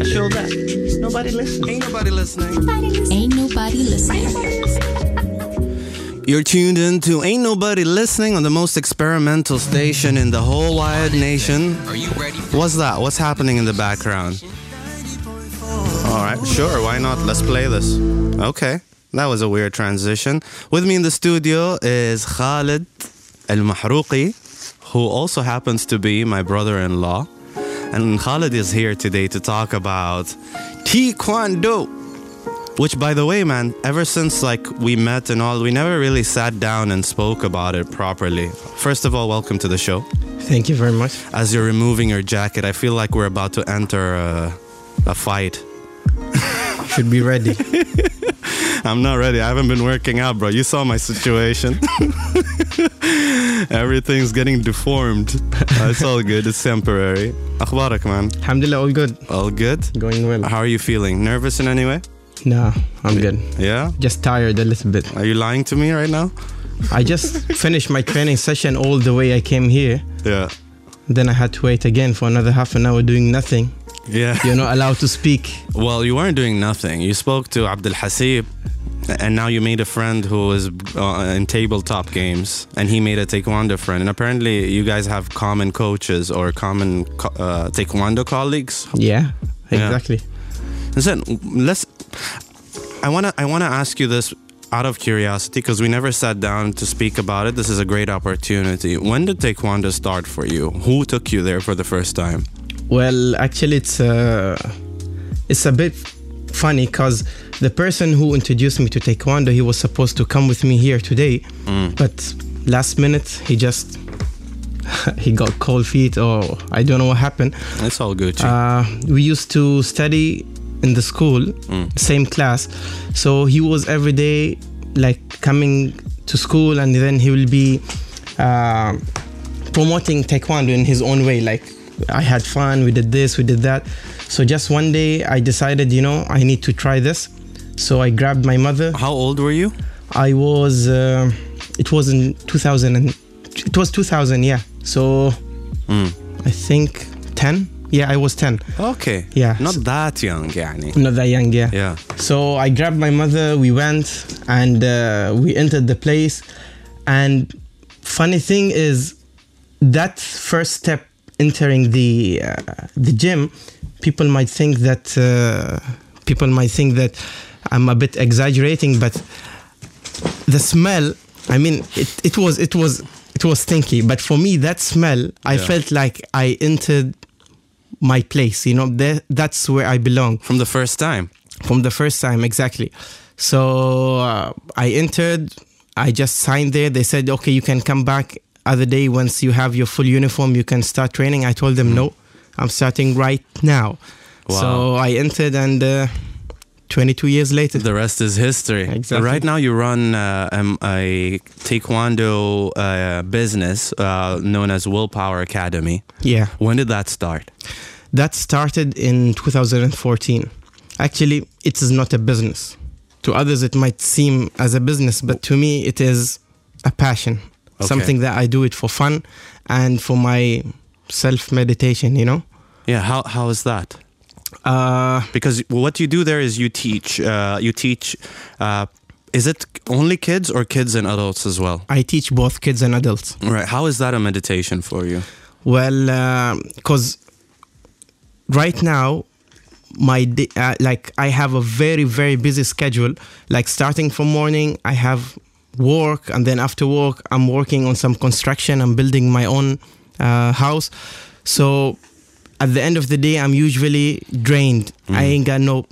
I show that. Nobody listens. Ain't nobody listening. Ain't nobody listening. You're tuned in to Ain't Nobody Listening on the most experimental station in the whole wide nation. Are you ready? For What's that? What's happening in the background? All right, sure, why not? Let's play this. Okay, that was a weird transition. With me in the studio is Khalid Al Mahrooqi, who also happens to be my brother in law. And Khalid is here today to talk about Taekwondo. Which, by the way, man, ever since like we met and all, we never really sat down and spoke about it properly. First of all, welcome to the show. Thank you very much. As you're removing your jacket, I feel like we're about to enter a, a fight. Should be ready. I'm not ready. I haven't been working out, bro. You saw my situation. Everything's getting deformed. Uh, it's all good. It's temporary. أخبارك, man? Alhamdulillah, all good. All good? Going well. How are you feeling? Nervous in any way? No, I'm good. Yeah? Just tired a little bit. Are you lying to me right now? I just finished my training session all the way I came here. Yeah. Then I had to wait again for another half an hour doing nothing. Yeah. You're not allowed to speak. Well, you weren't doing nothing. You spoke to Abdul Hasib, and now you made a friend who is uh, in tabletop games, and he made a taekwondo friend. And apparently, you guys have common coaches or common co- uh, taekwondo colleagues. Yeah, Yeah. exactly. Listen, let's. I wanna. I wanna ask you this out of curiosity because we never sat down to speak about it. This is a great opportunity. When did taekwondo start for you? Who took you there for the first time? Well, actually, it's uh, it's a bit funny because the person who introduced me to Taekwondo, he was supposed to come with me here today, but last minute he just he got cold feet or I don't know what happened. It's all good. Uh, we used to study in the school, same class. So he was every day like coming to school, and then he will be uh, promoting taekwondo in his own way. Like I had fun, we did this, we did that. So just one day, I decided, you know, I need to try this. So I grabbed my mother. How old were you? I was, uh, it was in 2000, and it was 2000, yeah. So I think 10. Yeah, I was 10. Okay. Yeah. Not that young, يعني. Not that young, yeah. Yeah. So I grabbed my mother, we went and uh, we entered the place. And funny thing is, that first step entering the uh, the gym, people might think that uh, people might think that I'm a bit exaggerating, but the smell. I mean, it, it was it was it was stinky, but for me, that smell, I felt like I entered my place. You know, that, that's where I belong From the first time. from the first time exactly so uh, i entered i just signed there they said okay you can come back other day once you have your full uniform you can start training i told them no i'm starting right now Wow. so i entered and uh, 22 years later The rest is history. Exactly. Right now, you run uh, um, a taekwondo uh, business uh, known as Will Power Academy. yeah When did that start? that started in 2014 actually it is not a business to others it might seem as a business but to me it is a passion Okay. something that i do it for fun and for my self meditation you know Yeah. How how is that? uh Because what you do there is you teach. Uh, you teach. Uh, is it only kids or kids and adults as well? i teach both kids and adults Right. How is that a meditation for you? well because right now my day, uh, like i have a very very busy schedule like starting from morning i have work and then after work i'm working on some construction i'm building my own uh, house so at the end of the day i'm usually drained i ain't got no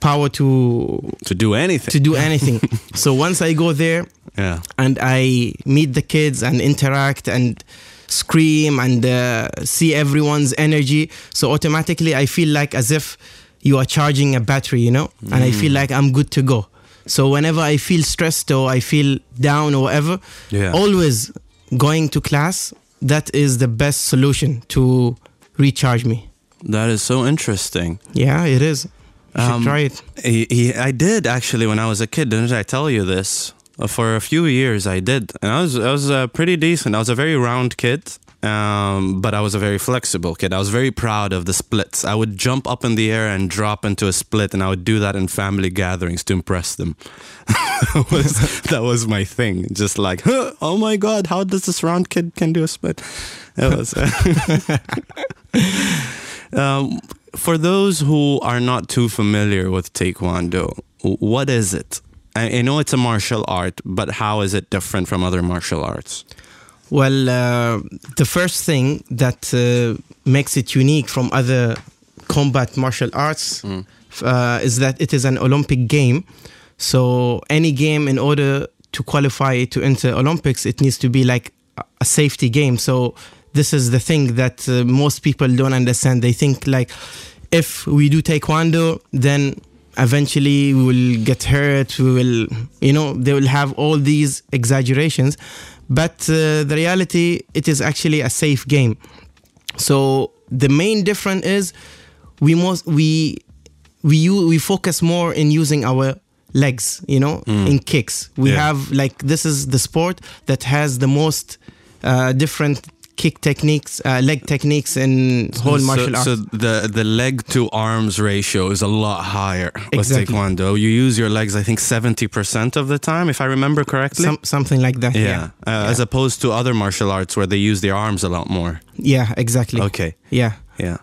power to To do anything. to do anything so once i go there yeah. and I meet the kids and interact and scream and uh, see everyone's energy. So automatically, I feel like as if you are charging a battery, you know, and I feel like I'm good to go. So whenever I feel stressed or I feel down or whatever, Yeah. always going to class. That is the best solution to recharge me. That is so interesting. Yeah, it is. You should Um, try it. He, he, I did actually when I was a kid. Didn't I tell you this? Uh, For a few years, I did, and I was I was uh, pretty decent. I was a very round kid, um, but I was a very flexible kid. I was very proud of the splits. I would jump up in the air and drop into a split, and I would do that in family gatherings to impress them. that, was, that was my thing. Just like, huh, oh my god, how does this round kid can do a split? It was. um, for those who are not too familiar with Taekwondo, what is it? I, I know it's a martial art, but how is it different from other martial arts? Well, uh, the first thing that uh, makes it unique from other combat martial arts uh, is that it is an Olympic game. So any game, in order to qualify to enter Olympics, it needs to be like a- a safety game. So this is the thing that uh, most people don't understand. They think like if we do taekwondo, then eventually we will get hurt. We will, you know, they will have all these exaggerations. But uh, the reality, it is actually a safe game. So the main difference is we most we we we focus more in using our legs, you know, in kicks. We Yeah. have like this is the sport that has the most uh, different kick techniques, uh, leg techniques in whole so, martial arts. So the the leg to arms ratio is a lot higher with Taekwondo. You use your legs, I think, seventy percent of the time, if I remember correctly. Some, something like that. yeah, Yeah. Uh, as opposed to other martial arts where they use their arms a lot more. Yeah, exactly. Okay, Yeah. yeah.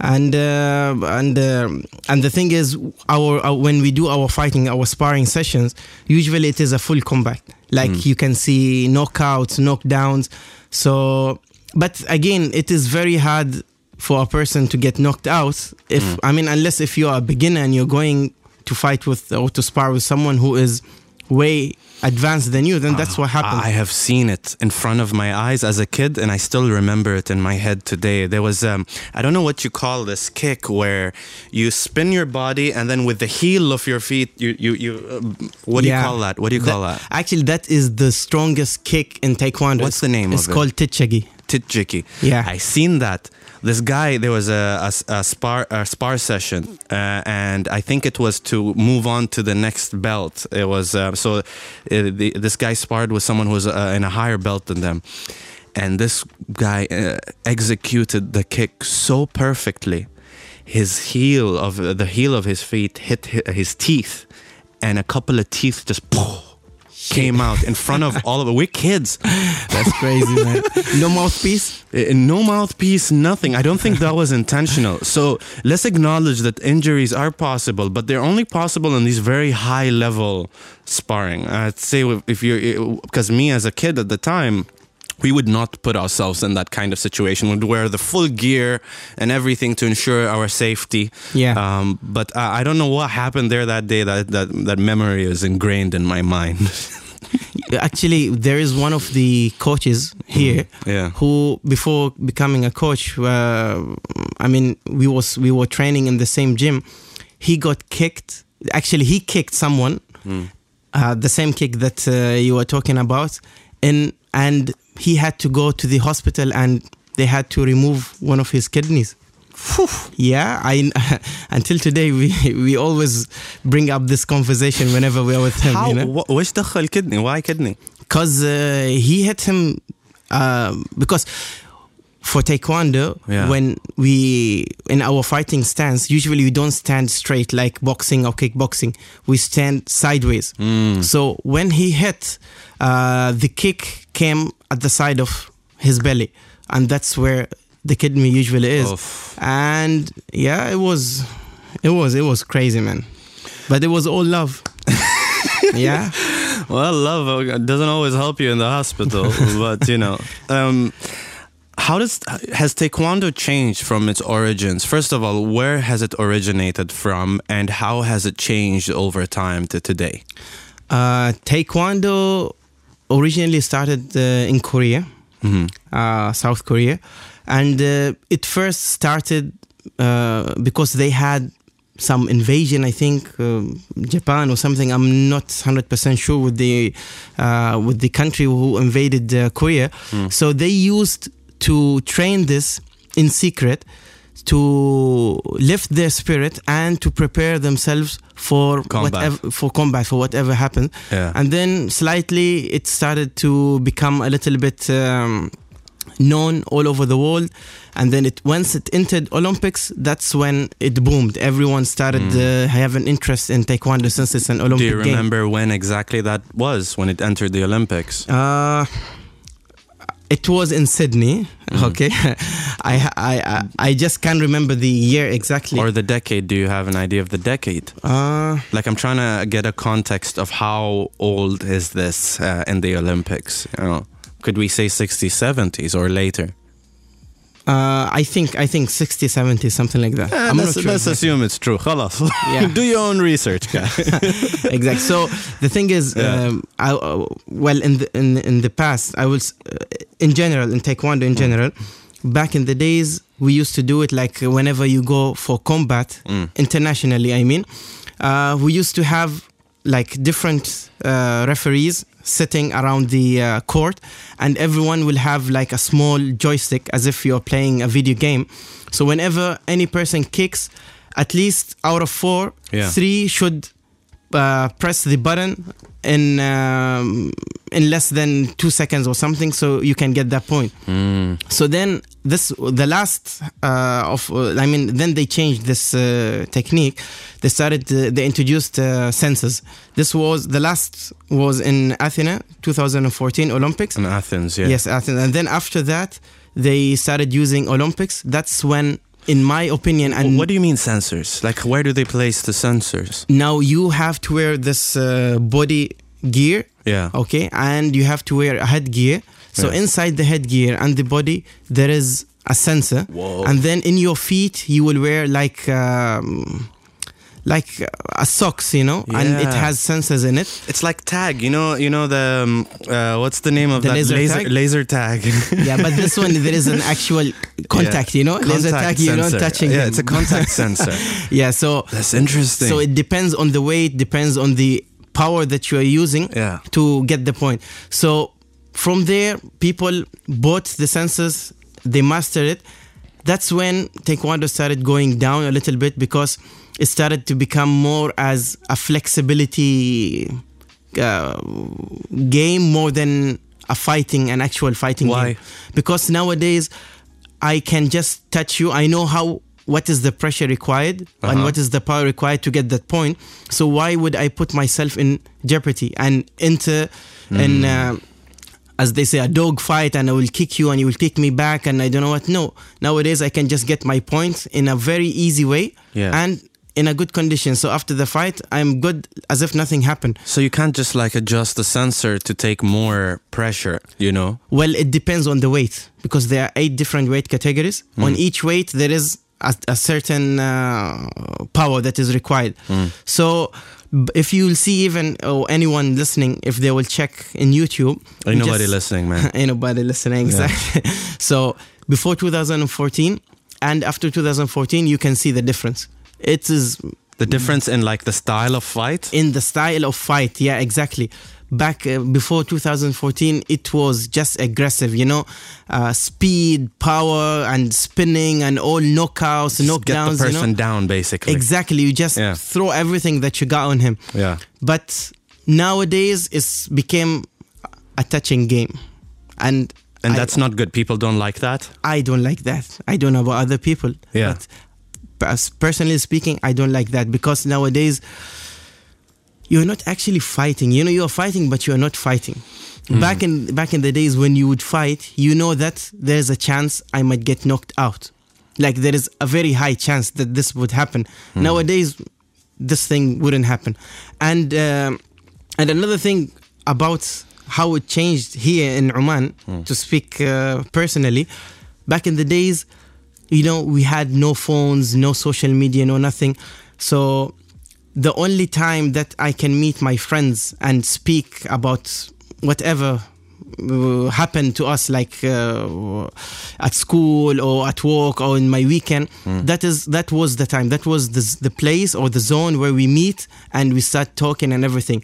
and uh, and uh, and the thing is our, uh, when we do our fighting our sparring sessions usually it is a full combat like you can see knockouts knockdowns so but again it is very hard for a person to get knocked out if i mean unless if you are a beginner and you're going to fight with or to spar with someone who is way advanced than you then that's what happens I have seen it in front of my eyes as a kid, and I still remember it in my head today. There was, um, I don't know what you call this kick, where you spin your body, and then with the heel of your feet, you, you, you. Um, what do you call that? What do you call that? Actually, that is the strongest kick in Taekwondo. What's the name It's of it? called Titjiki. Yeah. I seen that. This guy, there was a, a, a spar a spar session, uh, and I think it was to move on to the next belt. It was uh, so uh, the, this guy sparred with someone who was uh, in a higher belt than them, and this guy uh, executed the kick so perfectly. His heel of the heel of his feet hit his teeth, and a couple of teeth just came out in front of all of it. We're kids. That's crazy, man. No mouthpiece. Uh, no mouthpiece, nothing. I don't think that was intentional. So let's acknowledge that injuries are possible, but they're only possible in these very high level sparring. I'd say if you, because me as a kid at the time, we would not put ourselves in that kind of situation. We'd wear the full gear and everything to ensure our safety. Yeah. Um, but I, I don't know what happened there that day. That that that memory is ingrained in my mind. Actually, there is one of the coaches here Yeah. who, before becoming a coach, uh, I mean, we was we were training in the same gym. He got kicked. Actually, he kicked someone, uh, the same kick that uh, you were talking about, and and he had to go to the hospital and they had to remove one of his kidneys. Yeah, I until today we we always bring up this conversation whenever we are with him. How? You know? wh- وش دخل kidney? Why kidney? because uh, he hit him uh, because for taekwondo Yeah. when we in our fighting stance usually we don't stand straight like boxing or kickboxing. We stand sideways. So when he hit uh, the kick came at the side of his belly. And that's where the kidney usually is. Oof. and yeah it was it was it was crazy man. But it was all love. Yeah. Well, love uh, doesn't always help you in the hospital, but you know. Um, how does has Taekwondo changed from its origins? First of all, where has it originated from, and how has it changed over time to today? Uh, taekwondo originally started uh, in Korea, uh, South Korea, and uh, it first started uh, because they had some invasion. I think um Japan or something. I'm not hundred percent sure with the uh, with the country who invaded uh, Korea. So they used to train this in secret to lift their spirit and to prepare themselves for Combat. whatever for combat for whatever happened Yeah. and then slightly it started to become a little bit um, known all over the world and then it once it entered olympics that's when it boomed everyone started uh, having interest in taekwondo since it's an olympic Mm. Do you game remember when exactly that was when it entered the Olympics? uh, it was in Sydney. Mm. Okay, I, I I I just can't remember the year exactly. Or the decade? Do you have an idea of the decade? uh, Like, I'm trying to get a context of how old is this uh, in the Olympics? You know, could we say 60s, 70s, or later? uh, I think I think 60, 70, something like that. I'm let's not sure. let's exactly. assume it's true. خلاص. Yeah. Do your own research, guy. exactly. So the thing is, Yeah. um, I, uh, well, in the in in the past, I was uh, in general in taekwondo in general. Back in the days, we used to do it like whenever you go for combat Mm. internationally. I mean, uh, we used to have like different uh, referees sitting around the uh, court, and everyone will have like a small joystick as if you're playing a video game. So whenever any person kicks, at least out of four, Yeah. three should uh, press the button in um, in less than two seconds or something, so you can get that point. Mm. So then this the last uh, of uh, I mean then they changed this uh, technique. They started uh, they introduced uh, sensors. This was the last was in Athena 2014 Olympics. In Athens, yeah. Yes, Athens. And then after that they started using Olympics. That's when in my opinion and What do you mean sensors? Like, where do they place the sensors? now you have to wear this uh, body gear Yeah. okay and you have to wear a headgear so Yeah. inside the headgear and the body there is a sensor Whoa. and then in your feet you will wear like um, like a socks you know and it has sensors in it It's like tag, you know. You know the um, uh, what's the name of The that laser laser tag? laser tag? yeah but this one there is an actual contact you know laser Contact tag you're not sensor. touching Yeah, them. it's a contact sensor. yeah so That's interesting. So it depends on the weight, depends on the power that you are using Yeah. to get the point. So from there, people bought the senses, they mastered it. That's when Taekwondo started going down a little bit because it started to become more as a flexibility uh, game more than a fighting, an actual fighting Why? game. Because nowadays, I can just touch you. I know how what is the pressure required and Uh-huh. what is the power required to get that point. So why would I put myself in jeopardy and enter in, uh, as they say, a dog fight and I will kick you and you will kick me back and I don't know what? No, nowadays I can just get my point in a very easy way Yeah. and in a good condition. So after the fight, I'm good as if nothing happened. so you can't just like adjust the sensor to take more pressure, you know? Well, it depends on the weight because there are eight different weight categories. On each weight, there is a, a certain uh, power that is required. So, if you will see even or anyone listening, if they will check in YouTube, Ain't nobody just- listening, man. Ain't nobody listening, exactly. so before 2014 and after 2014, you can see the difference. It is The difference in like the style of fight. in the style of fight yeah exactly back uh, before 2014 it was just aggressive you know uh, speed power and spinning and all knockouts Just get knockdowns the you person know down, basically. exactly you just Yeah. throw everything that you got on him Yeah. but nowadays it's became a touching game and And I- that's not good. People don't like that. I don't like that. I don't know about other people. Yeah. But personally speaking, I don't like that because nowadays you're not actually fighting. You know, you're fighting, but you're not fighting. Back in back in the days when you would fight, you know that there's a chance I might get knocked out. Like there is a very high chance that this would happen. Nowadays, this thing wouldn't happen. And um, and another thing about how it changed here in Oman, to speak uh, personally, back in the days, you know, we had no phones, no social media, no nothing. So the only time that I can meet my friends and speak about whatever uh, happened to us, like uh, at school or at work or in my weekend, that is that was the time. That was the, the place or the zone where we meet and we start talking and everything.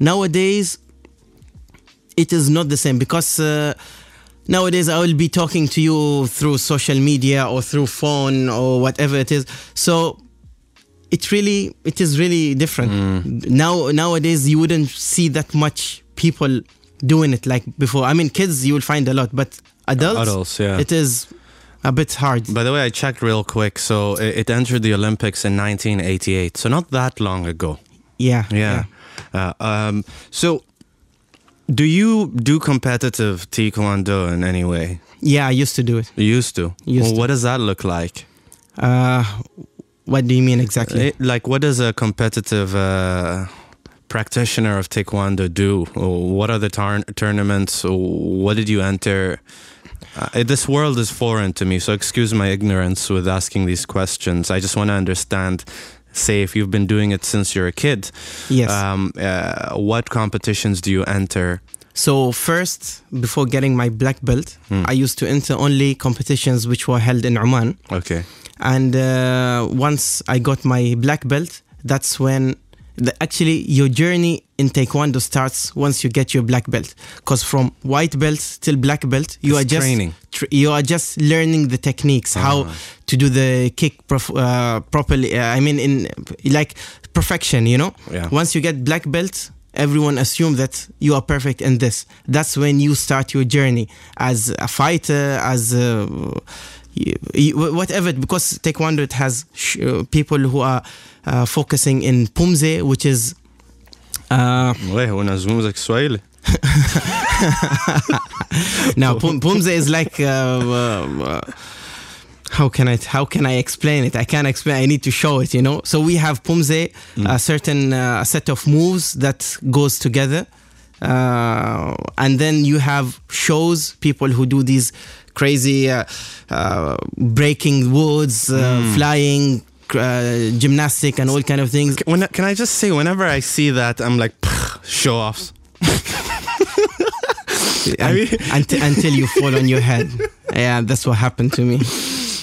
Nowadays, it is not the same because uh, nowadays I will be talking to you through social media or through phone or whatever it is. So it really it is really different now nowadays you wouldn't see that much people doing it like before i mean kids you will find a lot but adults, Adults, yeah. it is a bit hard. By the way, I checked real quick. So it, it entered the Olympics in 1988. So not that long ago. yeah, Yeah. Uh, um, so do you do competitive taekwondo in any way? yeah. I used to do it. You used to. Used well, to. what does that look like? Uh, what do you mean exactly? Like, what does a competitive uh, practitioner of taekwondo do? What are the tar- tournaments? What did you enter? Uh, this world is foreign to me, so excuse my ignorance with asking these questions. I just want to understand. Say, if you've been doing it since you're a kid, yes. um, uh, what competitions do you enter? So first, before getting my black belt, Hmm. I used to enter only competitions which were held in Oman. Okay. And uh, once I got my black belt, that's when the, actually your journey in Taekwondo starts once you get your black belt. Because from white belt till black belt, you It's are just training. tr- you are just learning the techniques, how Ah. to do the kick prof- uh, properly. Uh, I mean, in like perfection, you know. Yeah. Once you get black belt, everyone assume that you are perfect in this. That's when you start your journey as a fighter, as a, whatever. Because Taekwondo it has sh- uh, people who are uh, focusing in Poomsae, which is. Uh, Ouais, on a zoom avec Swahili. now Pum- Poomsae is like uh, uh, how can I how can I explain it? I can't explain. I need to show it. You know. So we have Poomsae, a certain uh, set of moves that goes together, uh, and then you have shows people who do these crazy uh, uh, breaking woods, uh, flying. Uh, gymnastic and all kind of things. When, can I just say, whenever I see that, I'm like, show offs. I mean, until, until you fall on your head. Yeah, that's what happened to me.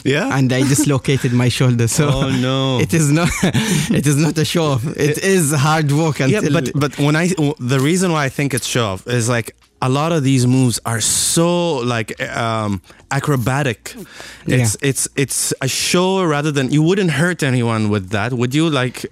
Yeah. and I dislocated my shoulder. So oh no. it is not it is not a show off. It is hard work yeah, but but when I the reason why I think it's show off is like a lot of these moves are so like um, acrobatic. It's it's it's a show rather than you wouldn't hurt anyone with that, would you? Like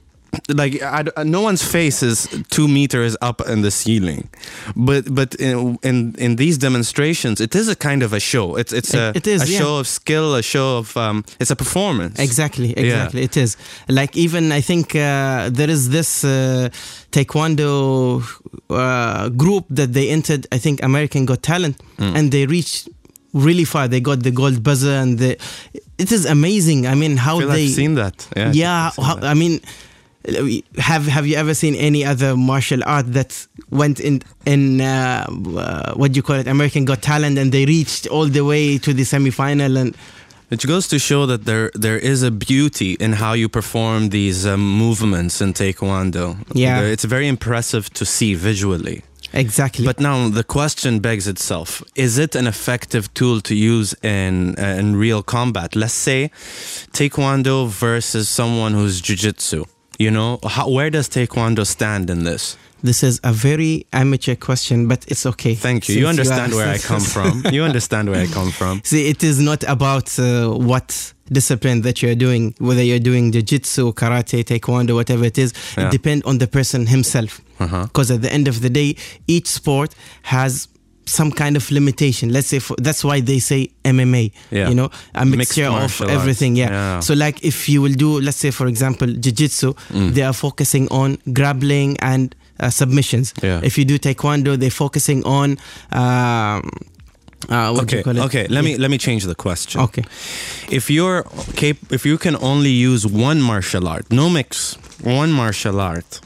like I, no one's face is two meters up in the ceiling, but but in in, in these demonstrations, it is a kind of a show. It's it's a, It- is, a yeah. show of skill, a show of um, it's a performance. Exactly, exactly. It is like even I think uh, there is this uh, taekwondo uh, group that they entered. I think American Got Talent, Mm. and they reached really far. They got the gold buzzer, and the, it is amazing. I mean, how I they I've seen that. Yeah, yeah, I've how, that. I mean have have you ever seen any other martial art that went in in uh, uh, what do you call it American Got Talent and they reached all the way to the semi-final and It goes to show that there there is a beauty in how you perform these um, movements in Taekwondo. Yeah. It's very impressive to see visually. exactly But now the question begs itself: Is it an effective tool to use in uh, in real combat? Let's say Taekwondo versus someone who's jujitsu. You know, how, where does Taekwondo stand in this? this is a very amateur question but it's okay Thank you. You understand are- where I come from. You understand where I come from. See, it is not about uh, what discipline that you're doing, whether you're doing jiu-jitsu, karate, taekwondo, whatever it is. Yeah. It depends on the person himself. Uh-huh. Because at the end of the day, each sport has some kind of limitation. Let's say for, that's why they say MMA. Yeah. You know, a mixture of everything. Yeah. Yeah. So like if you will do, let's say for example, jiu-jitsu, Mm. they are focusing on grappling and uh, submissions. Yeah. If you do taekwondo, they're focusing on. Um, uh, what do Okay, you call it? okay. Let Yeah. me let me change the question. Okay. if you're cap- if you can only use one martial art no mix one martial art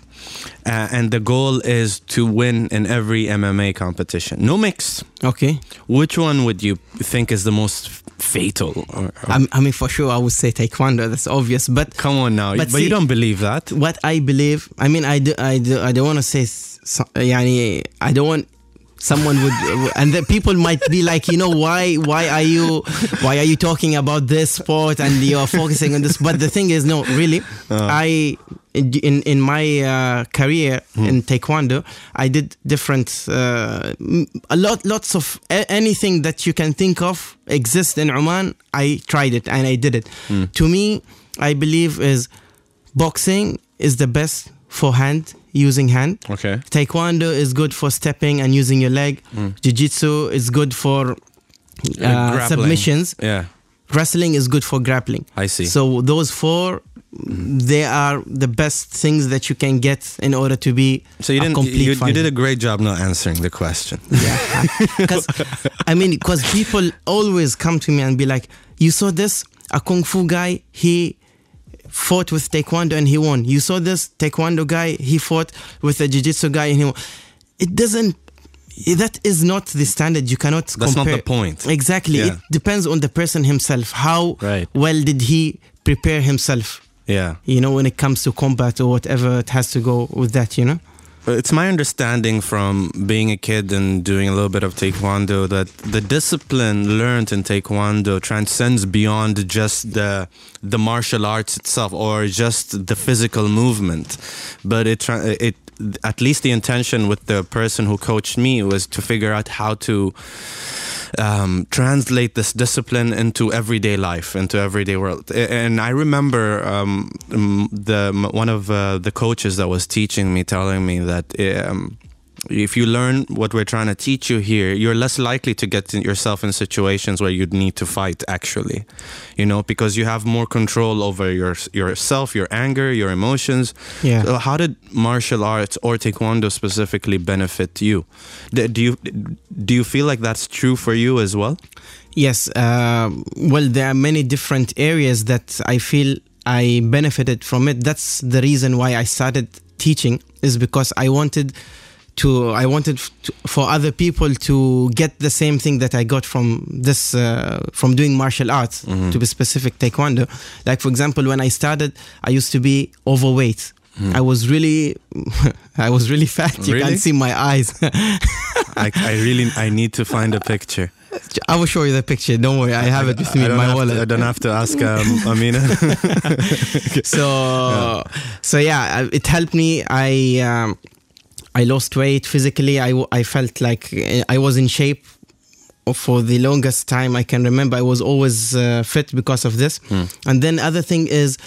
uh, and the goal is to win in every mma competition no mix Okay. which one would you think is the most f- fatal or, or- I, I mean, for sure, I would say taekwondo. That's obvious. But come on now But but, you see- don't believe that what I believe, I mean, I do, I do, I don't want to say, s- so, يعني, I don't want someone would, and the people might be like, you know, why, why are you, why are you talking about this sport and you're focusing on this? But the thing is, no, really, I. In in my uh, career in taekwondo, I did different uh, a lot lots of a- anything that you can think of exists in Oman. I tried it and I did it. To me, I believe is boxing is the best for hand using hand. okay Taekwondo is good for stepping and using your leg. Hmm. Jiu-jitsu is good for uh, uh submissions, Yeah, wrestling is good for grappling. I see. So those four, hmm. they are the best things that you can get in order to be so you didn't. complete You, you did a great job not answering the question. Yeah, because I mean, because people always come to me and be like, "You saw this? A kung fu guy, he fought with taekwondo and he won. You saw this taekwondo guy, he fought with a jiu-jitsu guy and he won." It doesn't. That is not the standard. You cannot. That's not compare. the point. Exactly. Yeah. It depends on the person himself. How Right. well did he prepare himself? Yeah. You know, when it comes to combat or whatever, it has to go with that. You know. Uh, it's my understanding from being a kid and doing a little bit of Taekwondo that the discipline learned in Taekwondo transcends beyond just the the martial arts itself or just the physical movement, but it uh, it at least the intention with the person who coached me was to figure out how to um, translate this discipline into everyday life, into everyday world. And I remember um, the one of uh, the coaches that was teaching me telling me that um, if you learn what we're trying to teach you here, you're less likely to get yourself in situations where you'd need to fight. Actually, you know, because you have more control over your yourself, your anger, your emotions. Yeah. So how did martial arts or taekwondo specifically benefit you? Do you do you feel like that's true for you as well? Yes. Uh, well, there are many different areas that I feel I benefited from it. That's the reason why I started teaching, is because I wanted to. I wanted to, for other people to get the same thing that I got from this, uh, from doing martial arts. To be specific, taekwondo. Like for example, when I started, I used to be overweight. I was really, I was really fat. You Really? can't see my eyes. I, I really I need to find a picture. I will show you the picture. Don't worry, I have it with me in my wallet. To, I don't have to ask um, Amina. so so yeah it helped me i um, i lost weight physically. I, I felt like uh, i was in shape for the longest time i can remember. I was always uh, fit because of this. And then other thing is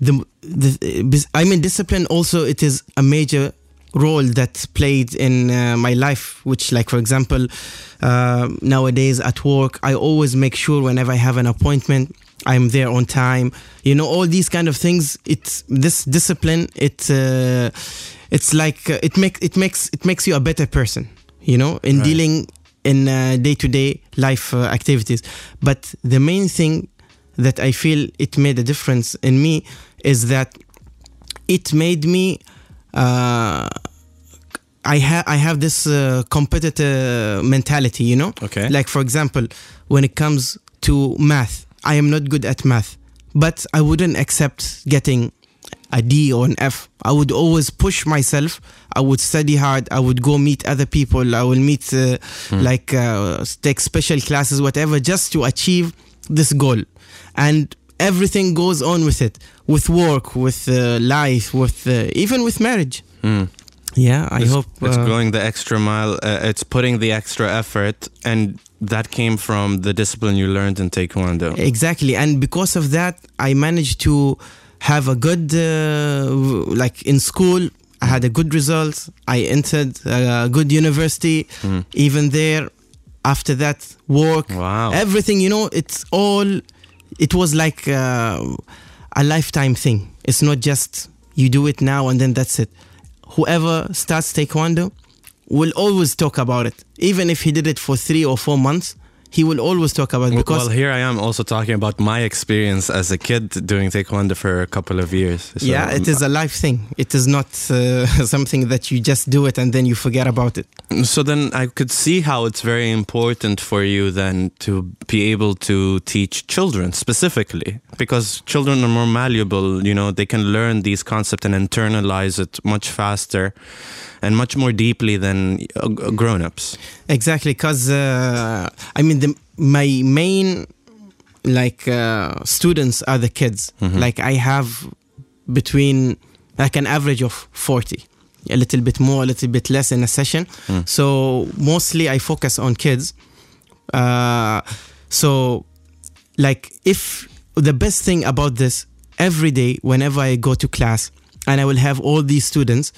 the, the i mean discipline also it is a major role that played in uh, my life which like for example uh, nowadays at work i always make sure whenever i have an appointment i'm there on time. You know all these kind of things it's this discipline it uh, it's like uh, it makes it makes it makes you a better person you know in Right. dealing in uh, day-to-day life uh, activities but the main thing that i feel it made a difference in me is that it made me uh, I have I have this uh, competitive mentality, you know. Okay. Like for example, when it comes to math, I am not good at math, but I wouldn't accept getting a D or an F. I would always push myself. I would study hard. I would go meet other people. I will meet uh, like uh, take special classes, whatever, just to achieve this goal. And everything goes on with it, with work, with uh, life, with uh, even with marriage. Mm. Yeah, I it's, hope it's uh, going the extra mile. Uh, it's putting the extra effort, and that came from the discipline you learned in Taekwondo. Exactly, and because of that, I managed to have a good, uh, like in school, I had a good result. I entered a good university. Mm. Even there, after that, work, Wow. everything. You know, it's all. It was like uh, a lifetime thing. It's not just you do it now and then that's it. Whoever starts taekwondo will always talk about it, even if he did it for three or four months. He will always talk about because well, here I am also talking about my experience as a kid doing Taekwondo for a couple of years. So, yeah, it is a life thing. It is not uh, something that you just do it and then you forget about it. So then I could see how it's very important for you then to be able to teach children specifically because children are more malleable, you know, they can learn these concepts and internalize it much faster and much more deeply than uh, grown-ups. Exactly, because uh, I mean, my main like uh, students are the kids. Like I have between like an average of forty, a little bit more, a little bit less in a session. So mostly I focus on kids. Uh, so like if the best thing about this every day whenever i go to class and i will have all these students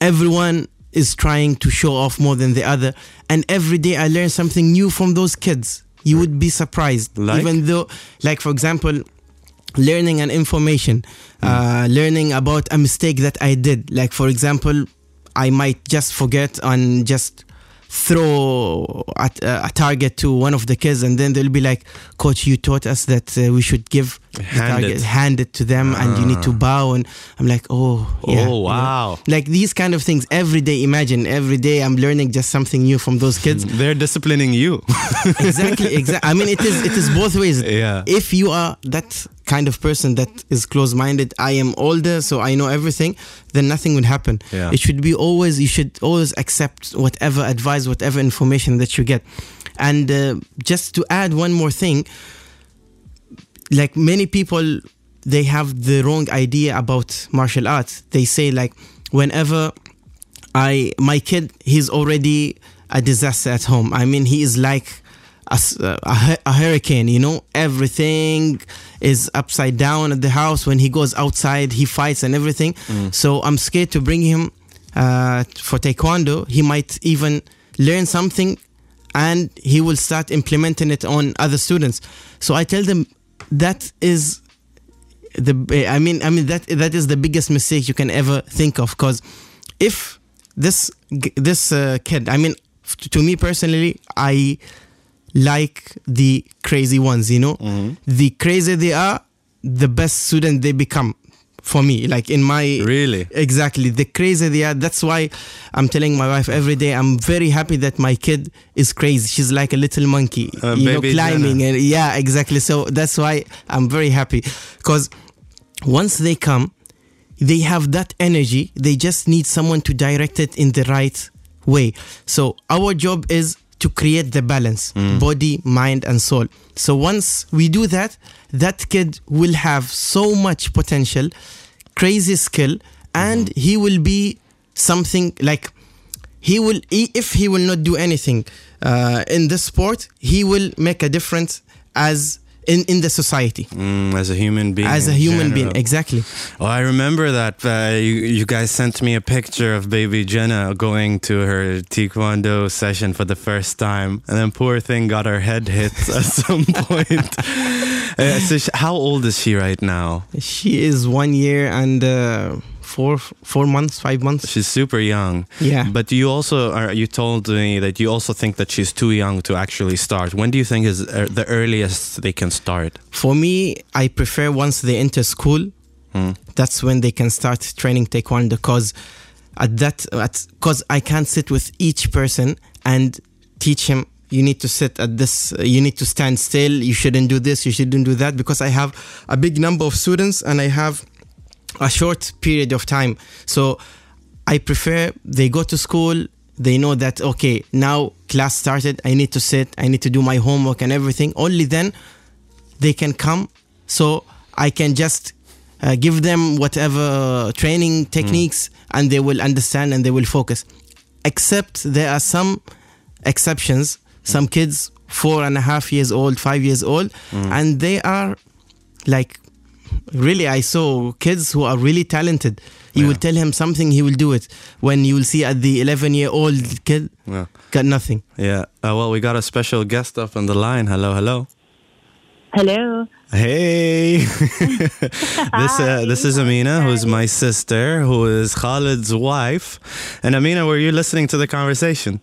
everyone is trying to show off more than the other and every day i learn something new from those kids you would be surprised. Like? Even though, like for example, learning an information, uh, learning about a mistake that I did. Like for example, I might just forget and just throw a, a target to one of the kids, and then they'll be like, "Coach, you taught us that uh, we should give the Hand target, it. hand it to them, and you need to bow." And I'm like, "Oh, yeah." you know? Oh, wow. Like these kind of things every day. Imagine every day I'm learning just something new from those kids. They're disciplining you. exactly, exactly. I mean, it is it is both ways. Yeah. If you are that kind of person that is close-minded, I am older, so I know everything. Then nothing would happen. Yeah. It should be always. You should always accept whatever advice, whatever information that you get. And uh, just to add one more thing, like many people, they have the wrong idea about martial arts. They say like, whenever I my kid he's already a disaster at home. I mean he is like a, a a hurricane, you know. Everything is upside down at the house. When he goes outside, he fights and everything. So I'm scared to bring him uh, for taekwondo. He might even learn something, and he will start implementing it on other students. So I tell them that is the I mean I mean that that is the biggest mistake you can ever think of because if this this uh, kid I mean to me personally I like the crazy ones you know? The crazier they are the best student they become for me like in my Really? exactly the crazy they are that's why i'm telling my wife every day i'm very happy that my kid is crazy she's like a little monkey Uh, you know climbing Jenna. and yeah exactly so that's why i'm very happy because once they come they have that energy they just need someone to direct it in the right way so our job is to create the balance body mind and soul. So once we do that that kid will have so much potential crazy skill and he will be something like he will if he will not do anything uh, in this sport he will make a difference as in, in the society Mm, as a human being. as a human being exactly Oh, I remember that uh, you, you guys sent me a picture of baby Jenna going to her taekwondo session for the first time, and then poor thing got her head hit at some point. Uh, so sh- how old is she right now? She is one year and uh, four four months, five months. She's super young. Yeah. But you also are. You told me that you also think that she's too young to actually start. When do you think is uh, the earliest they can start? For me, I prefer once they enter school. Hmm. That's when they can start training taekwondo. Because at that, because I can't sit with each person and teach him. You need to sit at this. uh, You need to stand still. You shouldn't do this. You shouldn't do that. Because I have a big number of students and I have a short period of time. So I prefer they go to school, they know that, okay, now class started, I need to sit, I need to do my homework and everything. Only then they can come. So I can just uh, give them whatever training hmm. techniques and they will understand and they will focus. Except there are some exceptions, hmm. some kids, four and a half years old, five years old, hmm. and they are like really i saw kids who are really talented you will tell him something he will do it when you will see at the 11 year old kid Yeah. got nothing Yeah. Uh, well, we got a special guest up on the line. Hello, hello. Hello. Hey, this uh, this is Amina, who's my sister, who is Khalid's wife. And Amina, were you listening to the conversation?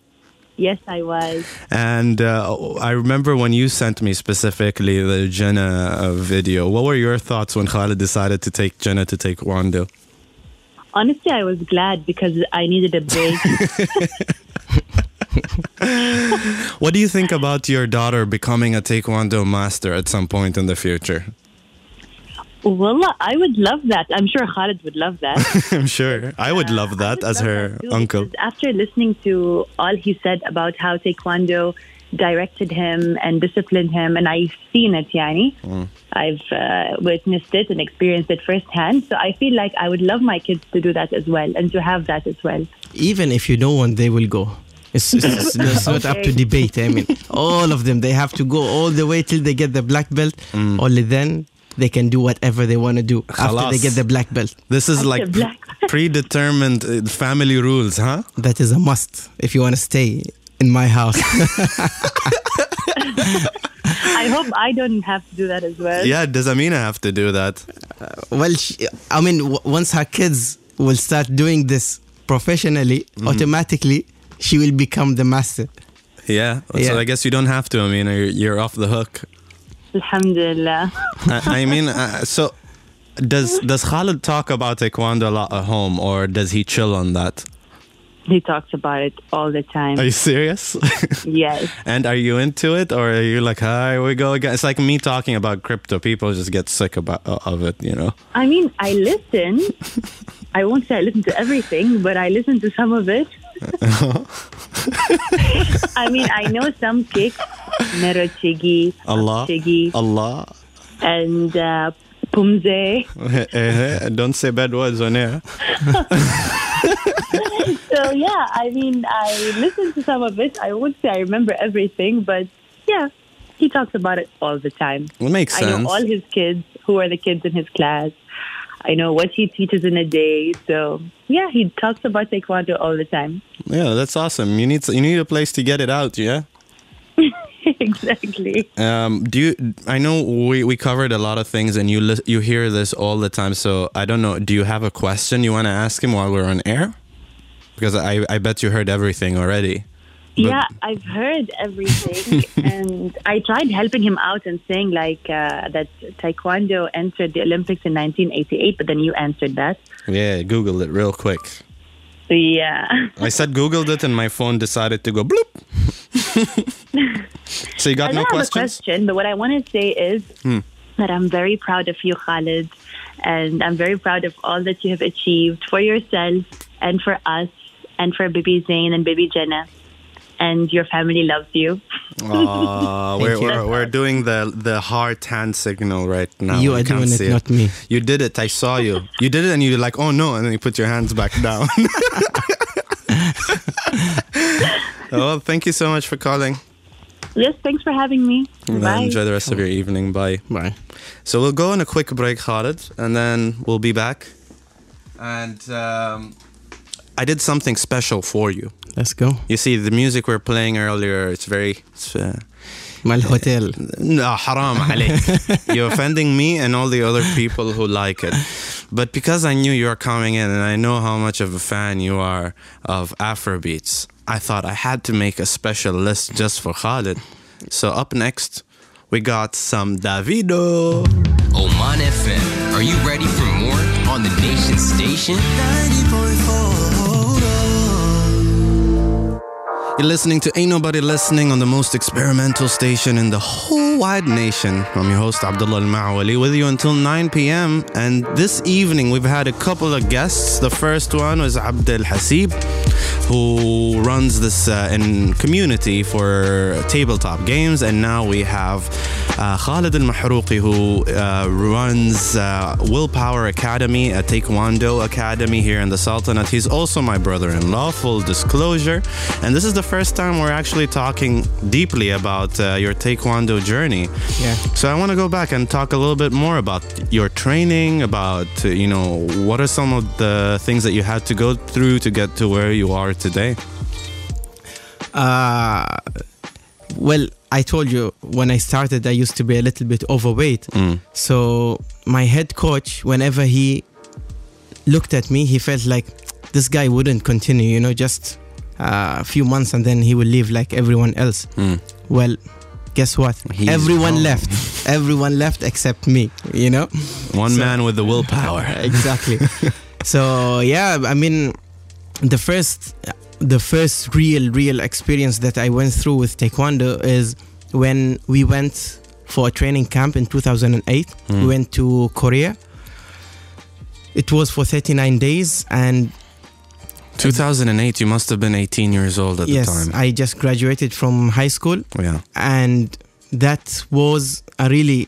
Yes, I was. And uh, I remember when you sent me specifically the Jenna uh, video. What were your thoughts when Khalid decided to take Jenna to Taekwondo? Honestly, I was glad because I needed a break. What do you think about your daughter becoming a Taekwondo master at some point in the future? Wallah, I would love that. I'm sure Khalid would love that. I'm sure. I would love I that would as love her that too, uncle. After listening to all he said about how Taekwondo directed him and disciplined him, and I've seen it, yani. Mm. I've uh, witnessed it and experienced it firsthand. So I feel like I would love my kids to do that as well and to have that as well. even if you don't want they will go it's, it's, it's, it's not up to debate i mean all of them they have to go all the way till they get the black belt only then they can do whatever they want to do after they get the black belt This is After like black- predetermined uh, family rules, huh? that is a must if you want to stay in my house I hope I don't have to do that as well. Yeah, does Amina have to do that? Well, she, I mean, w- once her kids will start doing this professionally, Mm-hmm. automatically she will become the master. Yeah. yeah. So I guess you don't have to, Amina. You're, you're off the hook. Alhamdulillah. I, I mean, uh, so does does Khalid talk about taekwondo a lot at home, or does he chill on that? He talks about it all the time. Are you serious? yes. and are you into it, or are you like, "Hi, here we go again"? It's like me talking about crypto. People just get sick about of it, you know. I mean, I listen. I won't say I listen to everything, but I listen to some of it. I mean, I know some kicks, Mero Chigi, Allah, Chigi, Allah. and uh, Poomsae. Eh, Don't say bad words on air. So, yeah, I mean, I listen to some of it. I won't say I remember everything, but yeah, he talks about it all the time. It makes sense. I know all his kids, who are the kids in his class. I know what he teaches in a day. So, yeah, he talks about Taekwondo all the time. Yeah, that's awesome. You need you need a place to get it out. Yeah. exactly. Um, do you? I know we, we covered a lot of things, and you lis- you hear this all the time. So I don't know. Do you have a question you want to ask him while we're on air? Because I I bet you heard everything already. Yeah, I've heard everything, and I tried helping him out and saying like uh, that Taekwondo entered the Olympics in 1988, but then you answered that. Yeah, Googled it real quick. Yeah, I said Googled it, and my phone decided to go bloop. so you got I no don't have a question, but what I want to say is that I'm very proud of you, Khalid, and I'm very proud of all that you have achieved for yourself and for us and for Baby Zain and Baby Jenna. And your family loves you. Aw, we're, we're, we're doing the the heart hand signal right now. You are doing it, see not me. You did it. I saw you. You did it, and you're like, "Oh no!" And then you put your hands back down. well, thank you so much for calling. Yes, thanks for having me. Bye. Enjoy the rest of your evening. Bye. Bye. So we'll go on a quick break, Khalid, and then we'll be back. And um, I did something special for you. Let's go. You see, the music we are playing earlier, it's very. It's, uh, Mal hotel. no, haram عليك. You're offending me and all the other people who like it. But because I knew you were coming in and I know how much of a fan you are of Afrobeats, I thought I had to make a special list just for Khalid. So up next, we got some Davido. Oman FM. Are you ready for more on the nation station? You're listening to Ain't Nobody Listening on the most experimental station in the whole wide nation. I'm your host, Abdullah Al Maawali, with you until 9 p.m. And this evening, we've had a couple of guests. The first one was Abdel Hasib, who runs this uh, in community for tabletop games. And now we have uh, Khalid Al Mahrooqi, who uh, runs uh, Will Power Academy, a Taekwondo academy here in the Sultanate. He's also my brother in law, full disclosure. And this is the first time we're actually talking deeply about uh, your Taekwondo journey. Yeah. So I want to go back and talk a little bit more about your training, about, uh, you know, what are some of the things that you had to go through to get to where you are today? Uh, well, I told you when I started, I used to be a little bit overweight. So my head coach, whenever he looked at me, he felt like this guy wouldn't continue. You know, just a few months and then he will leave like everyone else. Hmm. Well, guess what? He's everyone wrong. left. everyone left except me. You know. One So- man with the willpower. exactly. so yeah, I mean, the first, the first real, real experience that I went through with Taekwondo is when we went for a training camp in 2008. Hmm. We went to Korea. It was for 39 days, and 2008, you must have been 18 years old at yes, the time. I just graduated from high school. yeah. and that was a really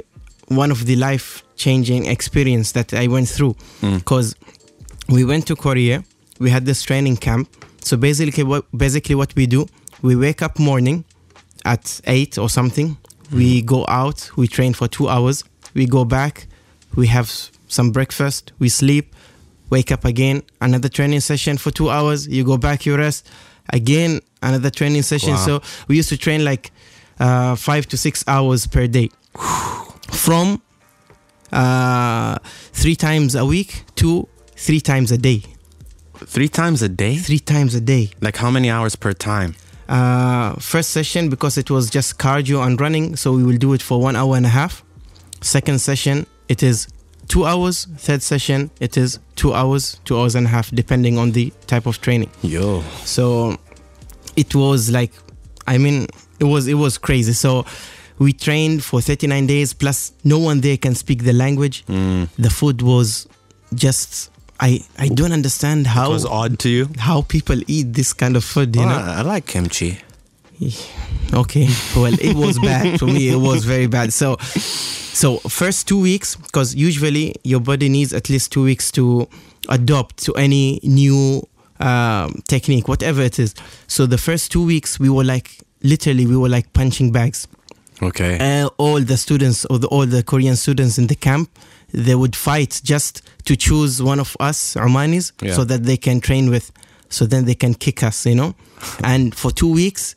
one of the life changing experience that I went through Mm. because we went to Korea we had this training camp so basically what basically what we do we wake up morning at 8 or something we go out we train for 2 hours we go back we have some breakfast we sleep wake up again another training session for 2 hours you go back you rest again another training session Wow. so we used to train like uh, five to six hours per day, from uh, three times a week to three times a day. Three times a day? Three times a day. Like how many hours per time? Uh, first session because it was just cardio and running, so we will do it for one hour and a half. Second session, it is two hours. Third session, it is two hours, two hours and a half, depending on the type of training. Yo. So it was like, I mean, it was it was crazy. So we trained for 39 days. Plus, no one there can speak the language. Mm. The food was just. I, I don't understand how It was odd to you? how people eat this kind of food. You Oh, know, I I like kimchi. Okay. Well, it was bad for me. It was very bad. So, so first two weeks, because usually your body needs at least two weeks to adopt to any new um, technique, whatever it is. So the first two weeks, we were like literally we were like punching bags. Okay. Uh, all the students or the, all the Korean students in the camp, they would fight just to choose one of us Omanis Yeah. so that they can train with, so then they can kick us, you know. and for two weeks,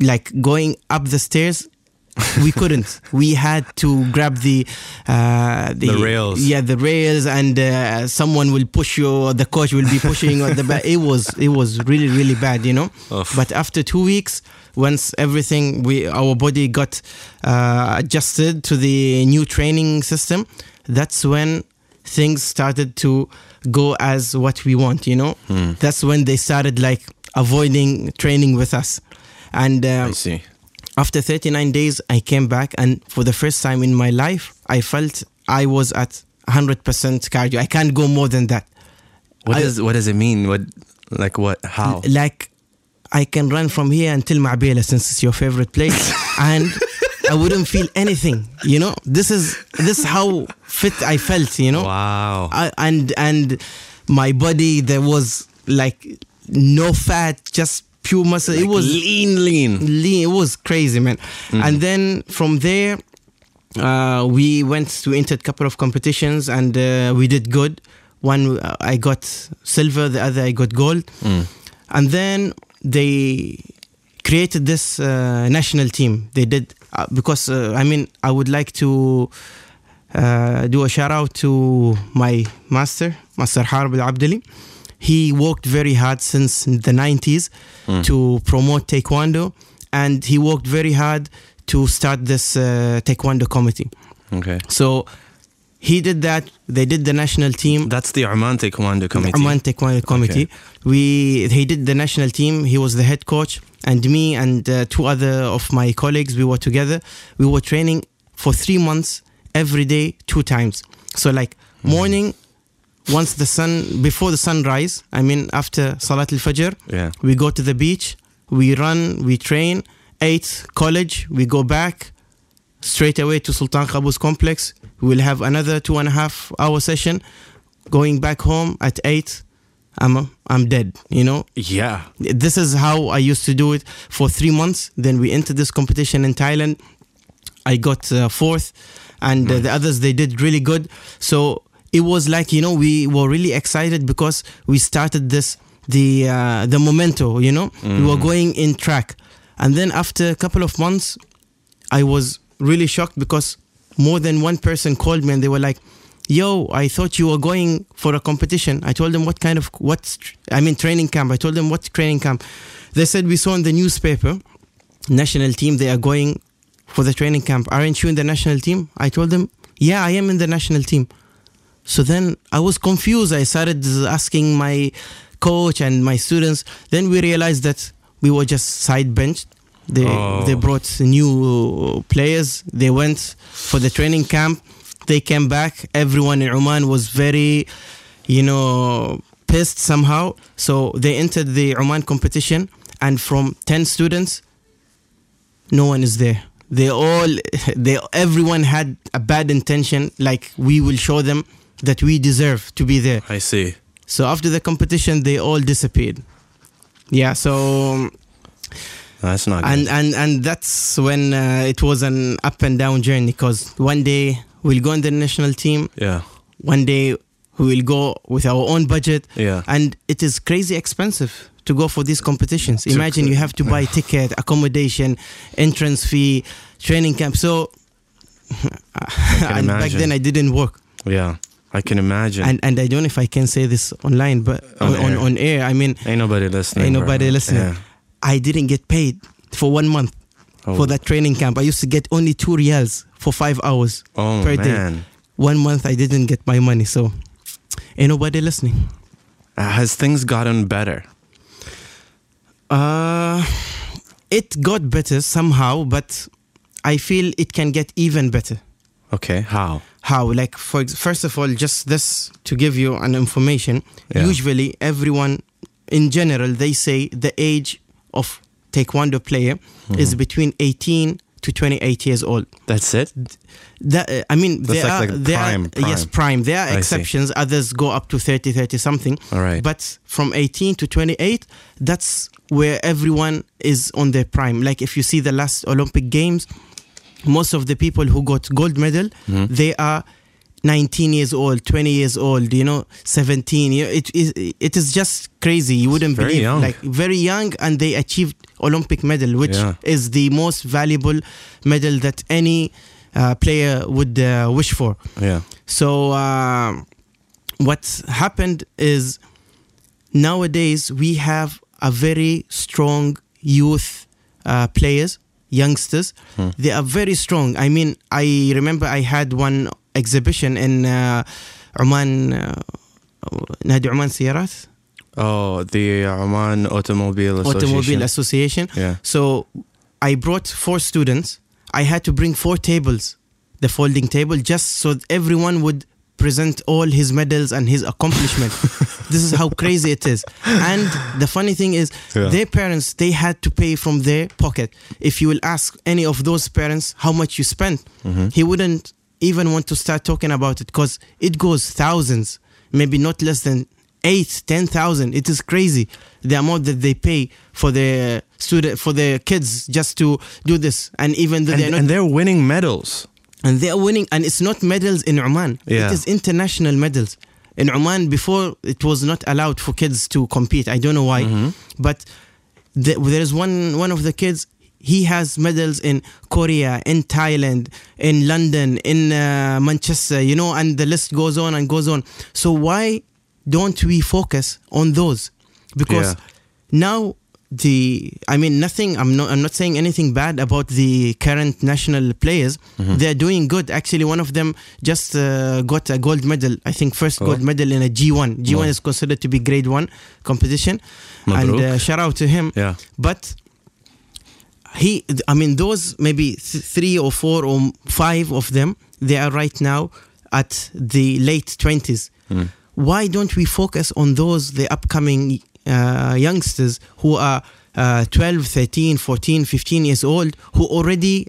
like going up the stairs, we couldn't. we had to grab the, uh, the The rails. Yeah, the rails, and uh, someone will push you. Or the coach will be pushing on the back. It was it was really really bad, you know. Oof. But after two weeks, once everything we our body got uh, adjusted to the new training system, that's when things started to go as what we want. You know, Hmm. that's when they started like avoiding training with us, and. Um, I see. after 39 days i came back and for the first time in my life i felt i was at 100% cardio i can't go more than that What I- does what does it mean? What like what how? like i can run from here until Ma'bela since it's your favorite place and i wouldn't feel anything you know this is this how fit i felt you know Wow. I, and and my body there was like no fat just pure muscle it was lean, lean. lean. It was crazy, man. And then from there, uh, we went to entered couple of competitions and uh, we did good. One uh, I got silver, the other I got gold. And then they created this uh, national team. They did uh, because uh, I mean I would like to uh, do a shout out to my master, Master Harb Al Abdali. He worked very hard since the 90s to promote Taekwondo, and he worked very hard to start this uh, Taekwondo committee. Okay. So he did that. They did the national team. That's the Oman Taekwondo Committee. Oman Taekwondo Committee. We he did the national team. He was the head coach, and me and uh, two other of my colleagues. We were together. We were training for three months every day, two times. So like morning, once the sun before the sunrise. I mean after Salat al Fajr. Yeah. We go to the beach. We run. We train. Eight college. We go back straight away to Sultan Qaboos complex. We'll have another two and a half hour session. Going back home at eight, I'm I'm dead. You know, Yeah. this is how I used to do it for three months. Then we entered this competition in Thailand. I got uh, fourth, and uh, the others they did really good. So it was like you know we were really excited because we started this the uh, the memento. You know, we were going in track, and then after a couple of months, I was really shocked because more than one person called me and they were like, "Yo, I thought you were going for a competition." I told them what kind of what I mean training camp. I told them what training camp. They said we saw in the newspaper, national team. They are going for the training camp. Aren't you in the national team? I told them, "Yeah, I am in the national team." So then I was confused. I started asking my coach and my students. Then we realized that we were just side benched. They Oh. they brought new players. They went for the training camp. They came back. Everyone in Oman was very, you know, pissed somehow. So they entered the Oman competition, and from ten students, no one is there. They all, they everyone had a bad intention. Like we will show them that we deserve to be there. I see. So after the competition, they all disappeared. Yeah. So That's not good. and and and that's when uh, it was an up and down journey. Because one day we'll go in the national team. yeah. One day we will go with our own budget. Yeah. And it is crazy expensive to go for these competitions. Imagine you have to buy ticket, accommodation, entrance fee, training camp. So back then I didn't work. Yeah, I can imagine. And and I don't know if I can say this online, but On on, on, air. on air. I mean, ain't nobody listening. ain't bro. nobody listening. Yeah. I didn't get paid for one month Oh. for that training camp. I used to get only two reals for five hours Oh per day. One month I didn't get my money, so ain't nobody listening. Uh, has things gotten better? Uh, it got better somehow, but I feel it can get even better. Okay, how? How? Like, for first of all, just this to give you an information. Yeah. Usually, everyone in general they say the age of taekwondo player is Mm-hmm. between 18 to 28 years old. That's it. That uh, I mean, That's there like- are like there prime, are, yes prime. prime. There are I see. exceptions. Others go up to 30, 30 something. All right. But from 18 to 28, that's where everyone is on their prime. Like if you see the last Olympic Games, most of the people who got gold medal, Mm-hmm. they are 19 years old, 20 years old, you know, 17. You know, it is it is just crazy. You wouldn't very believe young. like very young and they achieved Olympic medal, which Yeah. is the most valuable medal that any uh, player would uh, wish for. Yeah. So uh, what happened is nowadays we have a very strong youth uh, players, youngsters. They are very strong. I mean, I remember I had one exhibition in uh, Oman, uh, Nadi Oman Siyarat, Oh, the Oman Automobile Association. Automobile Association. Yeah. So I brought four students. I had to bring four tables, the folding table, just so everyone would present all his medals and his accomplishment. this is how crazy it is. And the funny thing is, Yeah. their parents they had to pay from their pocket. If you will ask any of those parents how much you spent, Mm-hmm. he wouldn't even want to start talking about it because it goes thousands, maybe not less than eight, ten thousand. It is crazy the amount that they pay for their student for their kids just to do this. And even though And, they're not and they're winning medals. And they are winning and it's not medals in Oman Yeah. it is international medals in Oman before it was not allowed for kids to compete I don't know why Mm-hmm. but the, there is one one of the kids he has medals in Korea in Thailand in London in uh, Manchester you know and the list goes on and goes on so why don't we focus on those because Yeah. now the I mean nothing I'm not I'm not saying anything bad about the current national players. Mm-hmm. they're doing good. Actually one of them just uh, got a gold medal. I think first Oh. gold medal in a G1 G1 Wow. is considered to be grade 1 competition. And uh, shout out to him. Yeah. but he I mean those maybe th- 3 or 4 or 5 of them they are right now at the late 20s why don't we focus on those the upcoming youngsters who are uh, 12 13 14 15 years old who already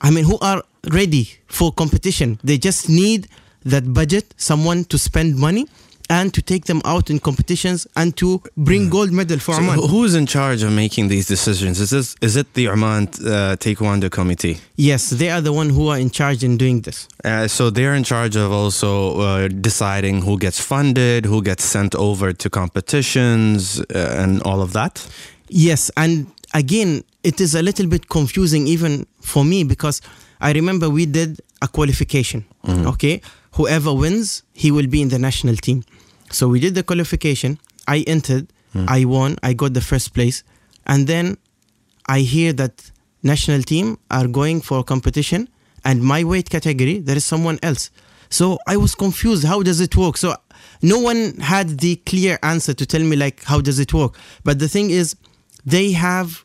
I mean who are ready for competition. They just need that budget someone to spend money and to take them out in competitions and to bring gold medal for So Oman who's in charge of making these decisions? Is this is it the Oman uh, Taekwondo Committee? Yes, they are the one who are in charge in doing this. Uh, so they're in charge of also uh, deciding who gets funded, who gets sent over to competitions, uh, and all of that. Yes, and again, it is a little bit confusing even for me because I remember we did a qualification. Okay, whoever wins, he will be in the national team. So we did the qualification. I entered. Hmm. I won. I got the first place, and then I hear that national team are going for a competition, and my weight category there is someone else. So I was confused. How does it work? So no one had the clear answer to tell me like how does it work. But the thing is, they have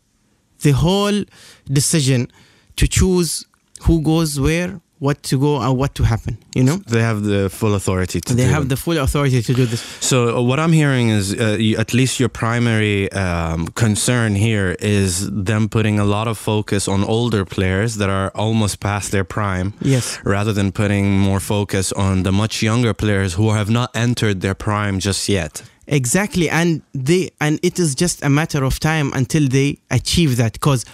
the whole decision to choose who goes where, what to go, and what to happen. You know, They have the full authority to they do have the full authority to do this. So uh, what I'm hearing is, uh, you, at least your primary um, concern here is them putting a lot of focus on older players that are almost past their prime, Yes. rather than putting more focus on the much younger players who have not entered their prime just yet. Exactly, and they and it is just a matter of time until they achieve that. Because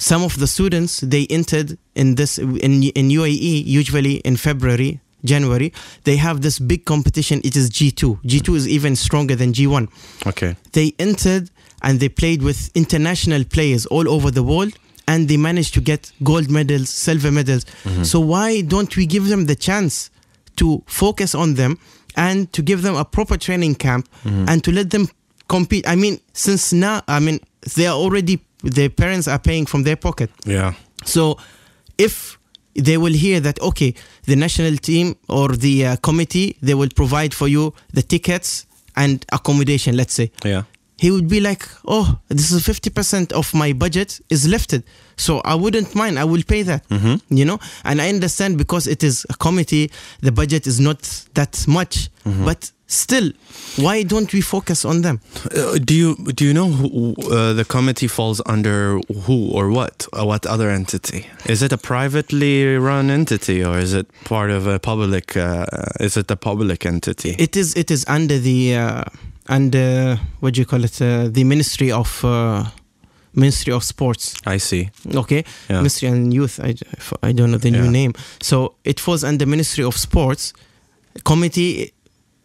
some of the students they entered in this in in UAE usually in February January, they have this big competition. It is G2. G2 is even stronger than G1. Okay. They entered and they played with international players all over the world and they managed to get gold medals, silver medals. Mm-hmm. So why don't we give them the chance to focus on them and to give them a proper training camp mm-hmm. and to let them compete? I mean, since now, I mean, they are already their parents are paying from their pocket. Yeah. So if they will hear that okay, the national team or the uh, committee they will provide for you the tickets and accommodation, let's say. Yeah. He would be like, "Oh, this is 50% of my budget is lifted. So I wouldn't mind. I will pay that." You know? And I understand because it is a committee, the budget is not that much, but still, why don't we focus on them? Uh, do you do you know who uh, the committee falls under who or what? Uh, what other entity? Is it a privately run entity or is it part of a public? Uh, is it a public entity? It is it is under the uh, what do you call it? Uh, the Ministry of uh, Ministry of Sports. I see. Okay, Yeah. Ministry and Youth. I, I don't know the Yeah. new name. So it falls under Ministry of Sports committee.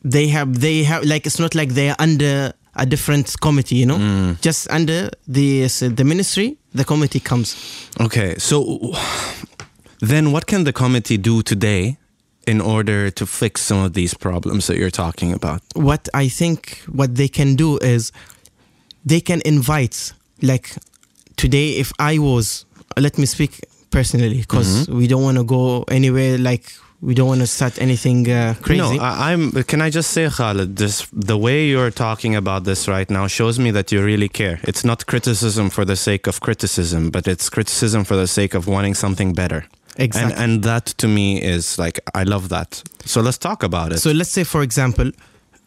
They have they have like it's not like they are under a different committee. You know, Mm. just under the the ministry, the committee comes. Okay, so then what can the committee do today in order to fix some of these problems that you're talking about? what I think what they can do is they can invite like today if I was let me speak personally because we don't want to go anywhere like we don't want to start anything uh, crazy No, I, I'm. Can I just say, Khalid, this the way you're talking about this right now shows me that you really care. It's not criticism for the sake of criticism, but it's criticism for the sake of wanting something better. Exactly. And and that to me is like I love that. So let's talk about it. so let's say for example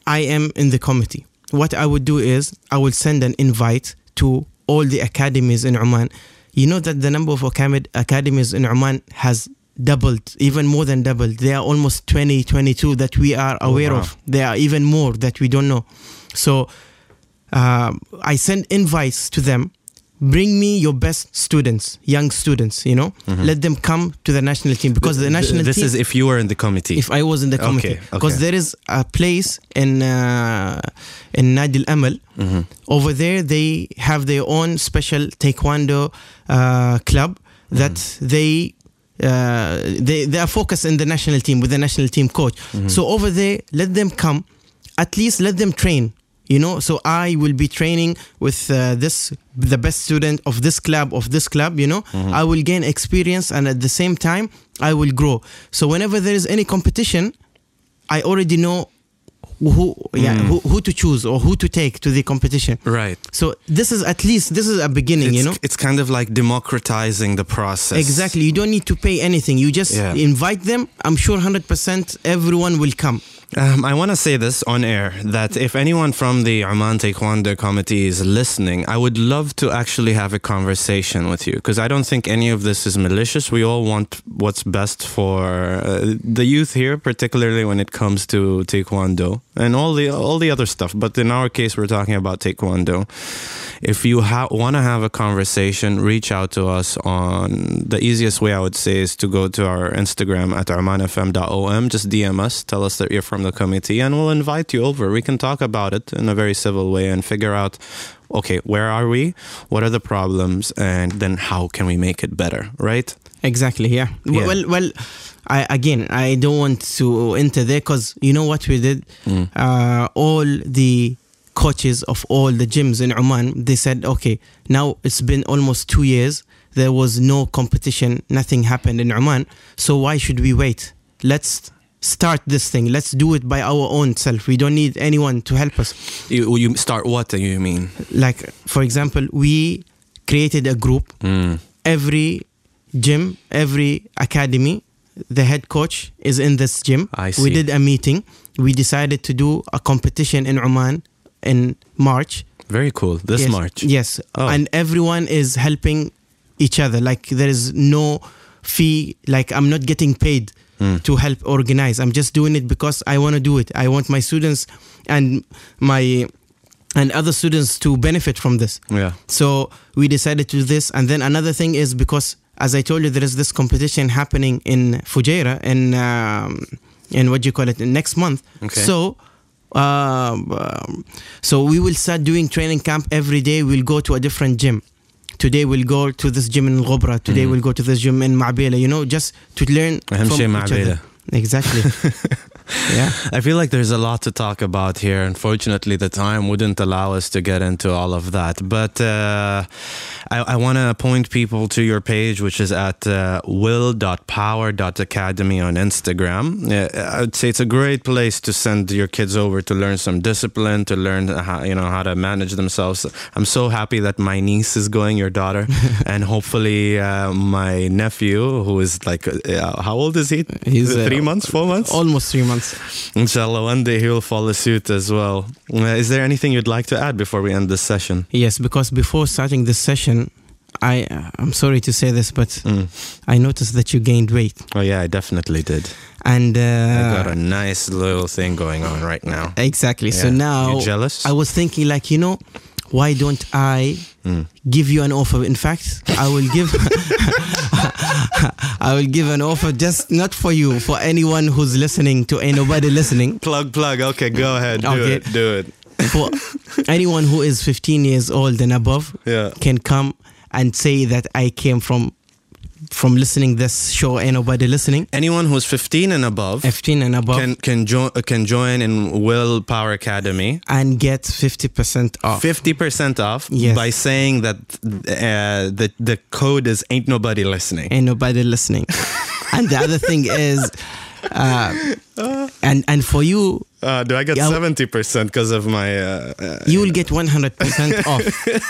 I am in the committee what I would do is I would send an invite to all the academies in Oman you know that the number of academies in Oman has doubled even more than doubled there are almost 20 22 that we are aware wow. of there are even more that we don't know so um, I send invites to them. Bring me your best students, young students. You know, let them come to the national team because the national this team. is if you were in the committee. if I was in the committee, Okay, because okay. there is a place in uh, in Nadi Al Amal. Mm-hmm. Over there, they have their own special taekwondo uh, club that Mm-hmm. they. Uh, they they are focused in the national team with the national team coach. Mm-hmm. So over there, let them come. At least let them train. You know, so I will be training with uh, this the best student of this club of this club. You know, Mm-hmm. I will gain experience and at the same time I will grow. So whenever there is any competition, I already know who yeah Mm. who, who to choose or who to take to the competition. right. So this is at least this is a beginning. It's, you know. it's kind of like democratizing the process. Exactly. You don't need to pay anything. You just Yeah. invite them. I'm sure 100% everyone will come. Um, I want to say this on air that if anyone from the Oman Taekwondo Committee is listening, I would love to actually have a conversation with you because I don't think any of this is malicious. We all want what's best for uh, the youth here, particularly when it comes to Taekwondo and all the all the other stuff. But in our case, we're talking about Taekwondo. If you ha- want to have a conversation, reach out to us on the easiest way I would say is to go to our Instagram at armanfm.om. Just DM us, tell us that you're from the committee, and we'll invite you over. We can talk about it in a very civil way and figure out okay, where are we? What are the problems? And then how can we make it better, right? Exactly. Yeah. Yeah. Well, well. I again, I don't want to enter there because you know what we did. Mm. Uh, all the coaches of all the gyms in Oman, they said, okay, now it's been almost two years. There was no competition. Nothing happened in Oman. So why should we wait? Let's start this thing. Let's do it by our own self. We don't need anyone to help us. You, you start what you mean? Like, for example, we created a group. Mm. Every gym, every academy, the head coach is in this gym. I see. We did a meeting. We decided to do a competition in Oman in March. Very cool. This yes. March. Yes. Oh. And everyone is helping each other. Like there is no fee. Like I'm not getting paid Hmm. to help organize. I'm just doing it because I want to do it. I want my students and my and other students to benefit from this. Yeah. So we decided to do this. And then another thing is because, as I told you, there is this competition happening in Fujairah in um, in what do you call it next month. Okay. So. Um, so we will start doing training camp every day. We'll go to a different gym Today we'll go to this gym in Ghobra. Today we'll go to this gym in Ma'bela. You know, just to learn أهم from شيء each other. Ma'bela. Exactly. yeah. I feel like there's a lot to talk about here. Unfortunately, the time wouldn't allow us to get into all of that. But uh, I, I want to point people to your page, which is at uh, will.power.academy on Instagram. Uh, I'd say it's a great place to send your kids over to learn some discipline, to learn how, you know how to manage themselves. I'm so happy that my niece is going, your daughter, and hopefully uh, my nephew, who is like, uh, how old is he? He's, uh, three months, four months. Almost three months. Inshallah, one day he will follow suit as well. Uh, is there anything you'd like to add before we end this session? Yes, because before starting this session, I uh, I'm sorry to say this, but Mm. I noticed that you gained weight, Oh yeah, I definitely did. and uh, I got a nice little thing going on right now. exactly. So now You jealous? I was thinking, like you know, why don't I Mm. give you an offer? In fact, I will give I will give an offer just not for you, for anyone who's listening to anybody listening. Plug, plug. Okay, go ahead. Do Okay. it. Do it. For anyone who is 15 years old and above Yeah. can come and say that I came from from listening this show. Ain't nobody listening. Anyone who's 15 and above 15 and above can can join can join in Will Power Academy. and get 50% off. 50% off Yes. by saying that uh, the the code is ain't nobody listening. Ain't nobody listening. and the other thing is, uh, and and for you, Uh, do I get 70% because of my uh, uh, you will get 100% off,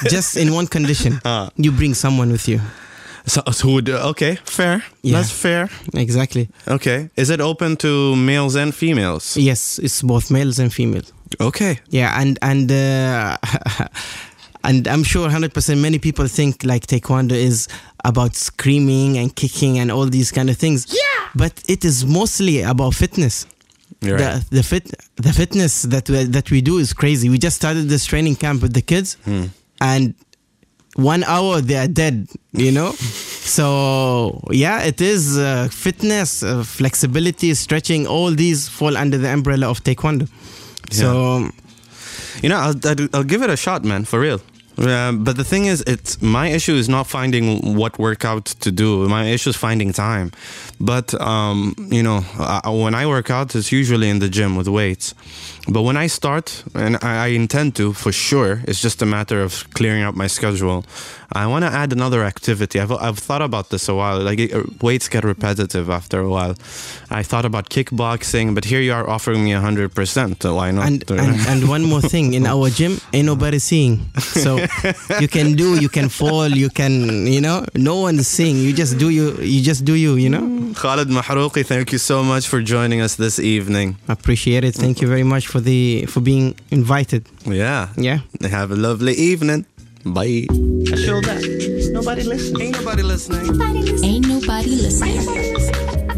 just in one condition: Ah. you bring someone with you. So, so would, okay, fair. Yeah. That's fair. Exactly. Okay. Is it open to males and females? Yes, it's both males and females. Okay. Yeah, and and uh, and I'm sure 100% many people think like taekwondo is about screaming and kicking and all these kind of things. Yeah. But it is mostly about fitness. You're right. The the fit the fitness that we, that we do is crazy. We just started this training camp with the kids, Hmm. and one hour they are dead. You know, so yeah, it is uh, fitness, uh, flexibility, stretching. All these fall under the umbrella of taekwondo. So You know, I'll, I'll, I'll give it a shot, man, for real. Uh, but the thing is, it's my issue is not finding what workout to do. My issue is finding time. But um, you know, I, when I work out, it's usually in the gym with weights. But when I start, and I, I intend to for sure, it's just a matter of clearing up my schedule. I want to add another activity. I've, I've thought about this a while. Like it, weights get repetitive after a while. I thought about kickboxing, but here you are offering me hundred percent. So why not? and, and and one more thing in our gym ain't nobody seeing so you can do you can fall you can you know no one's seeing you just do you you just do you you know Khalid Mahrooqi, thank you so much for joining us this evening. appreciate it thank you very much for the for being invited Yeah. yeah Have a lovely evening. Bye. I show that. Nobody listening. Ain't nobody listening. Ain't nobody listening.